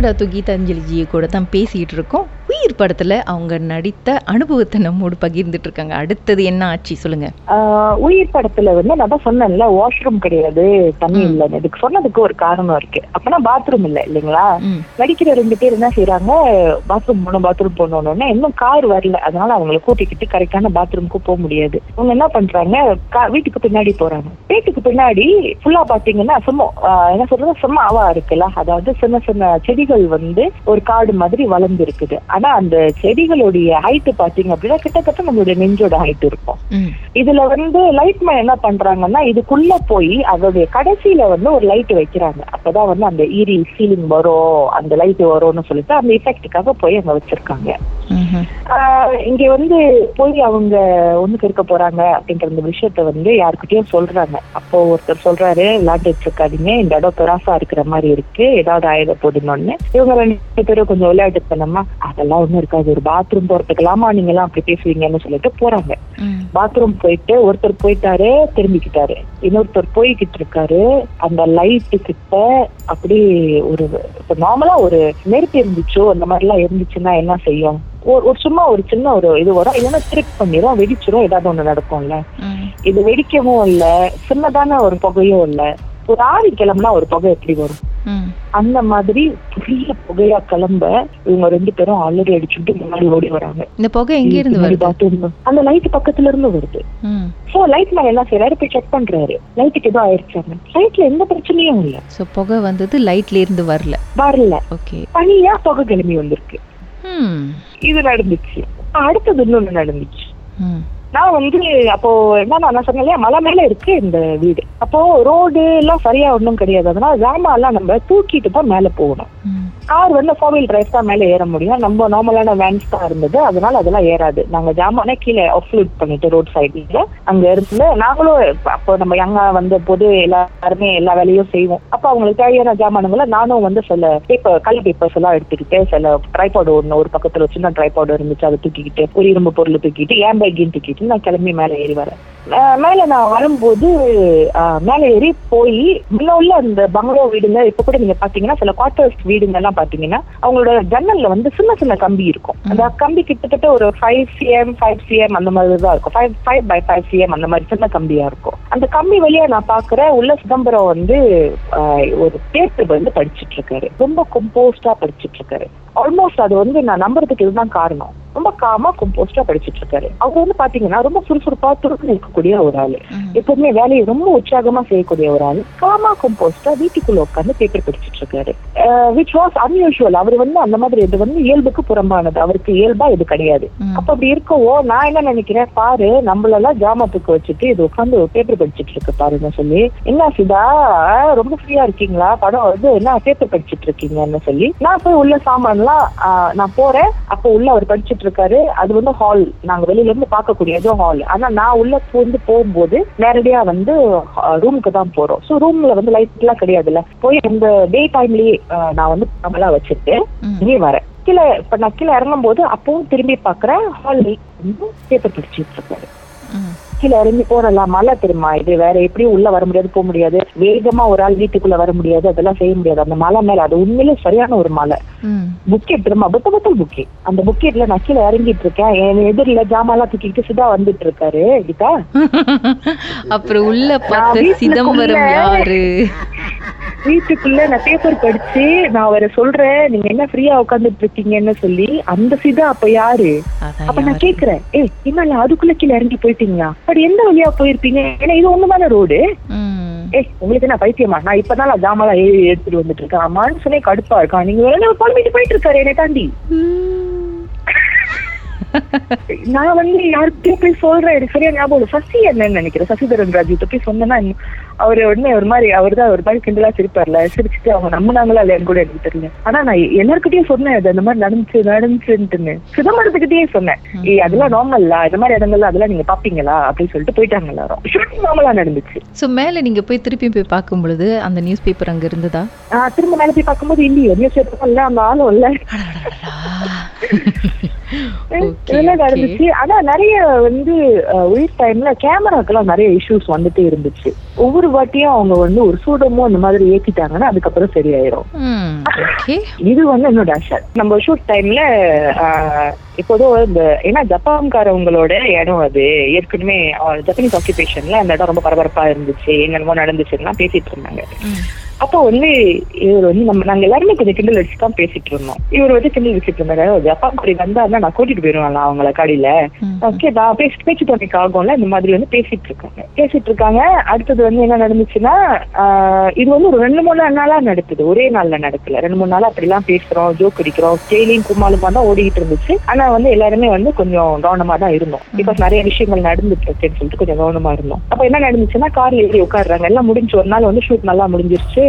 நம்ம தஞ்சலி கீதாஞ்சலிஜியை கூட தான் பேசிகிட்டு இருக்கோம். உயிர் படத்தில் அவங்க நடித்த அனுபவத்தை நம்மோடு பகிர்ந்துட்டு இருக்காங்க. அடுத்தது என்ன ஆச்சு சொல்லுங்க. உயிர் படத்துல வந்து நான் சொன்னேன்ல வாஷ்ரூம் கிடையாது தண்ணி இல்லைன்னு. இதுக்கு சொன்னதுக்கு ஒரு காரணம் இருக்கு. அப்பனா பாத்ரூம் இல்ல இல்லைங்களா? நடிக்கிற ரெண்டு பேர் என்ன செய்யறாங்க பாத்ரூம் போகணும் பாத்ரூம் போகணும்னு இன்னும் கார் வரல. அதனால அவங்களை கூட்டிக்கிட்டு கரெக்டான பாத்ரூமுக்கு போக முடியாது. அவங்க என்ன பண்றாங்க வீட்டுக்கு பின்னாடி போறாங்க. வீட்டுக்கு பின்னாடி ஃபுல்லா பாத்தீங்கன்னா சும்மா என்ன சொல்றது சும்மா அவா இருக்குல்ல. அதாவது சின்ன சின்ன செடிகள் வந்து ஒரு காடு மாதிரி வளர்ந்து இருக்குது ஆனா அந்த செடிகளுடைய ஹைட் பாத்தீங்க அப்படின்னா கிட்டத்தட்ட நம்மளுடைய நெஞ்சோட ஹைட் இருக்கும். இதுல வந்து லைட் மேன் என்ன பண்றாங்கன்னா இதுக்குள்ள போய் அதோடைய கடைசியில வந்து ஒரு லைட் வைக்கிறாங்க. அப்பதான் வந்து அந்த ஈரி சீலிங் வரும் அந்த லைட் வரும்னு சொல்லிட்டு அந்த எஃபெக்டுக்காக போய் அங்க வச்சிருக்காங்க. இங்க வந்து போய் அவங்க ஒண்ணுக்கு இருக்க போறாங்க அப்படிங்கிற இந்த விஷயத்த வந்து யாருக்கிட்டயும் சொல்றாங்க. அப்போ ஒருத்தர் சொல்றாரு விளையாண்டுட்டு இருக்காதீங்க இந்த இடம் பெராசா இருக்கிற மாதிரி இருக்கு ஏதாவது ஆயுத போடணும்னு. இவங்க ரெண்டு பேரும் கொஞ்சம் விளையாட்டு பண்ணமா அதெல்லாம் ஒண்ணும் இருக்காது ஒரு பாத்ரூம் போறதுக்கலாமா நீங்க எல்லாம் அப்படி பேசுவீங்கன்னு சொல்லிட்டு போறாங்க. பாத்ரூம் போயிட்டு ஒருத்தர் போயிட்டாரு திரும்பிக்கிட்டாரு. இன்னொருத்தர் போய்கிட்டு இருக்காரு அந்த லைட்டு கிட்ட அப்படி ஒரு நார்மலா ஒரு நெருப்பு இருந்துச்சோ அந்த மாதிரி எல்லாம் இருந்துச்சுன்னா என்ன செய்யும்? ஒரு ஒரு சும்மா ஒரு சின்ன ஒரு இது வரும். இல்லைன்னா ட்ரிப் பண்ணிரும். வெடிச்சிரும். ஏதாவது ஒண்ணு நடக்கும்ல. இது வெடிக்கவும் இல்ல. சின்னதான ஒரு புகையும் இல்ல. ஒரு ஆவி கிளம்புனா ஒரு புகை எப்படி வரும்? அந்த மாதிரி பெரிய புகையா கிளம்ப இவங்க ரெண்டு பேரும் ஆல்ரெடி அடிச்சுட்டு முன்னாடி ஓடி வராங்க. இந்த புகை எங்க இருந்து வருது. அந்த லைட் பக்கத்துல இருந்து வருது. சோ லைட் மேன் என்ன செய்யறாரு போய் செக் பண்றாரு. லைட்டுக்கு ஏதோ ஆயிடுச்சாங்க லைட்ல எந்த பிரச்சனையும் இல்ல. ஸோ புகை வந்தது லைட்ல இருந்து வரல. வரல. ஓகே தனியா புகை கிளம்பி வந்திருக்கு. இது நடந்துச்சு. அடுத்தது இன்னொன்னு நடந்துச்சு. ம் நான் வந்து அப்போ என்ன நான் சொன்னேன் இல்லையா மலை மேல இருக்கு இந்த வீடு. அப்போ ரோடு எல்லாம் சரியா ஒண்ணும் கிடையாது. அதனால ஜாமான் எல்லாம் நம்ம தூக்கிட்டு தான் மேல போகணும். ம் கார் வந்து ஃபோர் வீல் டிரைவ் தான் மேலே ஏற முடியும். நம்ம நார்மலான வேன்ஸ் தான் இருந்தது. அதனால அதெல்லாம் ஏறாது. நாங்க ஜாமானே கீழே ஆஃப்லூட் பண்ணிட்டு ரோட் சைட்ல அங்க இருந்து நாங்களும் அப்போ நம்ம யங்கா வந்த போது எல்லாருமே எல்லா வேலையும் செய்வோம். அப்போ அவங்களுக்கு தேவையான ஜாமானுங்களை நானும் வந்து சில பேப்பர் கல் பேப்பர்ஸ் எல்லாம் எடுத்துக்கிட்டு சில ட்ரைபாடு ஒன்று ஒரு பக்கத்துல ஒரு சின்ன ட்ரைபாடு இருந்துச்சு அதை தூக்கிக்கிட்டு ஒரு இரும்பு பொருள் தூக்கிட்டு ஏன் பேக்கையும் தூக்கிட்டு நான் கிளம்பி மேலே ஏறி வரேன். மேல நான் வரும்போது மேல ஏறி போய் முன்ன உள்ள அந்த பங்களோ வீடுங்க இப்ப கூட நீங்க பாத்தீங்கன்னா சில குவார்டர்ஸ் வீடுங்க எல்லாம் பாத்தீங்கன்னா அவங்களோட ஜன்னல்ல வந்து சின்ன சின்ன கம்பி இருக்கும். அந்த கம்பி கிட்டத்தட்ட ஒரு ஃபைவ் சிஎம் ஃபைவ் சிஎம் அந்த மாதிரி தான் இருக்கும். Five five by five cm அந்த மாதிரி சின்ன கம்பியா இருக்கும். அந்த கம்பி வழியா நான் பாக்குறேன் உள்ள சிதம்பரம் வந்து ஒரு பேப்பர் வந்து படிச்சிட்டு இருக்காரு ரொம்ப கம்போஸ்டா படிச்சிட்டு இருக்காரு ஆல்மோஸ்ட் அது வந்து நான் நம்புறதுக்கு இதுதான் காரணம். ரொம்ப காமா கம்போஸ்டா படிச்சிட்டு இருக்காரு அவர் வந்து பாத்தீங்கன்னா ரொம்ப சுறுசுறுப்பா துருத்து இருக்கக்கூடிய ஒரு ஆளு. எப்பவுமே வேலையை ரொம்ப உற்சாகமா செய்யக்கூடிய ஒரு ஆளு. காமா கம்போஸ்டா வீட்டுக்குள்ள உட்கார்ந்து பேப்பர் படிச்சிட்டு இருக்காரு. விச் வாஸ் அன்யூஷுவல் அவர் வந்து அந்த மாதிரி இது வந்து இயல்புக்கு புறம்பானது. அவருக்கு இயல்பா இது கிடையாது. அப்ப அப்படி இருக்கவோ நான் என்ன நினைக்கிறேன் பாரு நம்மளெல்லாம் ஜாமத்துக்கு வச்சுட்டு இது உட்காந்து பேப்பர் படிச்சிட்டு இருக்கு பாருங்க சொல்லி என்ன சிதா? ரொம்ப ஃப்ரீயா இருக்கீங்களா? படம் வந்து என்ன பேப்பர் படிச்சிட்டு இருக்கீங்கன்னு சொல்லி நான் போய் உள்ள சாமான்லாம் நான் போறேன். அப்போ உள்ள அவர் படிச்சிட்டு இருக்காரு. அது வந்து ஹால் நாங்க வெளியில இருந்து பார்க்கக்கூடியது ஹால் ஆனா நான் உள்ள வந்து போகும்போது நேரடியா வந்து ரூமுக்கு தான் போறோம். ஸோ ரூம்ல வந்து லைட் எல்லாம் கிடையாதுல்ல. போய் இந்த டே டைம்லயே நான் வந்து நம்மளா வச்சுட்டு. இங்கே வரேன். கீழே இப்ப நான் கீழே இறங்கும் போது அப்பவும் திரும்பி பாக்குறேன். ஹால் வந்து பேப்பர் படிச்சிட்டு இருக்காரு. கீழே இறங்கி போறலாம் மழை தெரியுமா? இது வேற எப்படியும் உள்ள வர முடியாது போக முடியாது. வேகமா ஒரு ஆள் வீட்டுக்குள்ள வர முடியாது அதெல்லாம் செய்ய முடியாது. அந்த மலை மேல அது உண்மையிலே சரியான ஒரு மலை. புக்கெட் தெரியுமா? புத்த புத்தல் புக்கே. அந்த புக்கெட்ல நான் கீழே இறங்கிட்டு இருக்கேன். என் எதிரில ஜாமான்லாம் தூக்கிட்டு சிதா வந்துட்டு இருக்காரு கீதா. அப்புறம் உள்ள பார்த்த சிதம்பரம் யாரு? வீட்டுக்குள்ள நான் பேப்பர் படிச்சு நான் அவரை சொல்றேன் நீங்க என்ன ஃப்ரீயா உட்காந்துட்டு இருக்கீங்கன்னு சொல்லி அந்த சிதா அப்ப யாரு? அப்ப நான்? கேக்குறேன் ஏய் என்ன அதுக்குள்ள கீழே இறங்கி போயிட்டீங்களா? அப்படி எந்த வழியா போயிருப்பீங்க? ஏன்னா இது ஒண்ணுதானே ரோடு ம். ஏய் உங்களுக்கு என்ன பைத்தியமா? நான் இப்பதான் ஏறி எடுத்துட்டு வந்துட்டு இருக்கேன். மனுஷனே கடுப்பா இருக்கான் நீங்க வேற குழம்பிட்டு போயிட்டு இருக்காரு என்னை தாண்டி. நான் வந்து யாருக்கிட்டயும் போய் சொல்றேன். சரியா ஞாபகம் சசி என்னன்னு நினைக்கிறேன். சசிதரன் ராஜு போய் சொன்னேன்னா அவரு உடனே ஒரு மாதிரி அவர் தான் ஒரு மாதிரி கிண்டலா சிரிப்பார்ல. சிரிச்சுட்டு அவங்க நம்பினாங்களா இல்லையான்னு கூட எனக்கு தெரியல. ஆனா நான் எல்லாருக்கிட்டயும் சொன்னேன். அது அந்த மாதிரி நடந்துச்சு நடந்துச்சுன்ட்டுன்னு. சிதம்பரத்துக்கிட்டயே சொன்னேன். ஏய் அதெல்லாம் நார்மல்லா இந்த மாதிரி இடங்கள்ல அதெல்லாம் நீங்க பாப்பீங்களா? அப்படின்னு சொல்லிட்டு போயிட்டாங்க எல்லாரும் ஷூட்டிங் நார்மலா நடந்துச்சு. ஸோ மேலே நீங்கள் போய் திருப்பி போய் பார்க்கும் பொழுது அந்த நியூஸ் பேப்பர் அங்கே இருந்ததா? திரும்ப மேல போய் பார்க்கும்போது இல்லையே நியூஸ் பேப்பரும் இல்ல அந்த ஆளும் இல்ல. இதெல்லாம் நடந்துச்சு. ஆனா நிறைய வந்து உயிர் டைம்ல கேமராக்கெல்லாம் நிறைய இஷ்யூஸ் வந்துட்டே இருந்துச்சு. ஒவ்வொரு வாட்டியும் அவங்க வந்து ஒரு சூடமோ அந்த மாதிரி ஏத்திட்டாங்கன்னா அதுக்கப்புறம் சரியாயிரும். இது வந்து என்னோட ஆசை. நம்ம ஷூட் டைம்ல இப்போதும் இந்த ஏன்னா ஜப்பான்காரவங்களோட இடம் அது. ஏற்கனவே ஜப்பனீஸ் ஆக்குபேஷன்ல அந்த இடம் ரொம்ப பரபரப்பா இருந்துச்சு. என்னென்னமோ நடந்துச்சுன்னா பேசிட்டு இருந்தாங்க. அப்போ வந்து இவர் வந்து நம்ம நாங்க எல்லாருமே கொஞ்சம் கிண்டல் அடிச்சு தான் பேசிட்டு இருந்தோம். இவர் வந்து கிண்டல் வச்சுட்டு இருந்தாரு. "ஓ, ஜப்பான் குடி வந்தாருன்னா நான் கூட்டிட்டு போயிருவேன்ல அவங்கள கடையில. ஓகே நான் பேசி பேச்சு துணைக்கு ஆகும்ல இந்த மாதிரி வந்து பேசிட்டு இருக்காங்க. பேசிட்டு இருக்காங்க. அடுத்தது வந்து என்ன நடந்துச்சுன்னா இது வந்து ஒரு ரெண்டு மூணு நாளா நடக்குது. ஒரே நாள்ல நடக்கல. ரெண்டு மூணு நாளா அப்படிலாம் பேசுறோம் ஜோக் அடிக்கிறோம் ஸ்டேலியும் கும்மாலுமா தான் ஓடிக்கிட்டு இருந்துச்சு. ஆனா வந்து எல்லாருமே வந்து கொஞ்சம் கவனமா தான் இருந்தோம். பிகாஸ் நிறைய விஷயங்கள் நடந்துட்டு இருக்குன்னு சொல்லிட்டு கொஞ்சம் கவனமா இருந்தோம். அப்ப என்ன நடந்துச்சுன்னா கார்ல ஏறி உட்காடுறாங்க எல்லாம் முடிஞ்சு ஒரு நாள் வந்து ஷூட் நல்லா முடிஞ்சிருச்சு.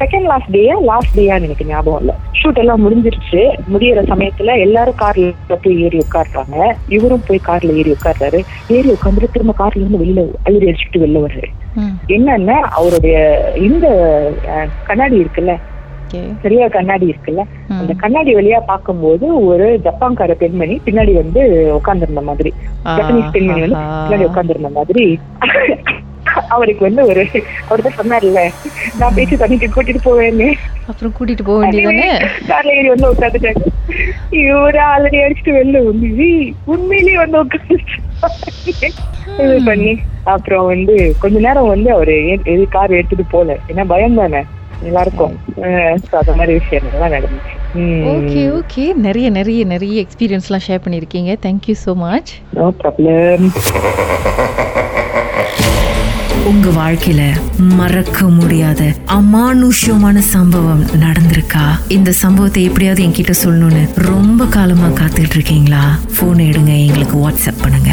செகண்ட் லாஸ்ட் டேயா லாஸ்ட் டேயான்னு எனக்கு ஞாபகம் இல்ல. ஷூட் எல்லாம் முடிஞ்சிருச்சு. முடியிற சமயத்துல எல்லாரும் கார்ல போய் ஏறி உட்காடுறாங்க இவரும் போய் கார்ல ஏறி உட்கார்றாரு. ஏறி உட்காந்துட்டு திரும்ப கார்ல இருந்து வெளியில அழுறி அடிச்சுட்டு வெளில வர்றாரு. என்னன்னா அவருடைய இந்த கண்ணாடி இருக்குல்ல? சரியா கண்ணாடி இருக்குல்ல. அந்த கண்ணாடி வழியா பார்க்கும்போது ஒரு ஜப்பான்கார பெண்மணி பின்னாடி வந்து உட்கார்ந்திருந்த மாதிரி. ஜப்பனீஸ் பெண்மணி வந்து. பின்னாடி உட்கார்ந்திருந்த மாதிரி. அவருக்கு வந்து ஒரு அவர் தான் சொன்னார்ல நான் பேசி தண்ணிக்கு கூட்டிட்டு போவேன்னு. அப்புறம் கூட்டிட்டு போக வேண்டியதானே? கார்ல ஏறி வந்து உட்காந்துட்டாங்க இவரு ஆல்ரெடி அடிச்சுட்டு வெளில வந்து "ஏய், உண்மையிலேயே வந்து உட்காந்து இது பண்ணி அப்புறம் வந்து கொஞ்ச நேரம் வந்து அவரு கார் எடுத்துட்டு போல. ஏன்னா பயம் தானே? எல்லாருக்கும். அந்த மாதிரி விஷயங்கள்லாம் நடந்துச்சு. Okay okay. நிறைய நிறைய நிறைய எக்ஸ்பீரியன்ஸ்லாம் ஷேர் பண்ணியிருக்கீங்க. Thank you so much no problem உங்க வாழ்க்கையில மறக்க முடியாத அமானுஷ்யமான சம்பவம் நடந்திருக்கா? இந்த சம்பவத்தை எப்படியாவது என்கிட்ட சொல்லணும்னு ரொம்ப காலமா காத்துட்டு இருக்கீங்களா? போன் எடுங்க எங்களுக்கு வாட்ஸ்அப் பண்ணுங்க.